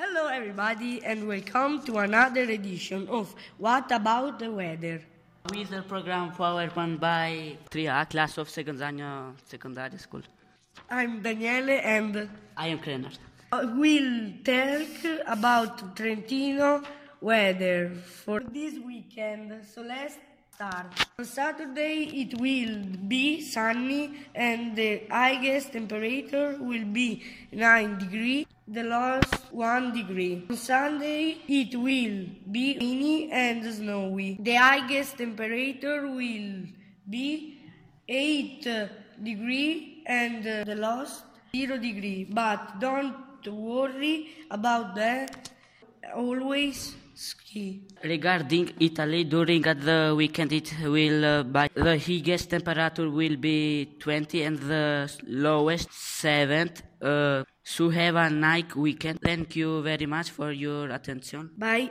everybody, and welcome to another edition of What About the Weather? The program powered by 3A class of Segonzano secondary school. I'm Daniele, and I am Krener. we'll talk about Trentino weather for this weekend. So let's start. On Saturday, it will be sunny, and the highest temperature will be 9 degrees. The lowest 1 degree. On Sunday, it will be rainy and snowy. The highest temperature will be 8 degree and the lowest 0 degree. But don't worry about that. Always ski. Regarding Italy, during the weekend it will uh, by the highest temperature will be 20 and the lowest 7. Uh, so have a nice weekend. Thank you very much for your attention. Bye.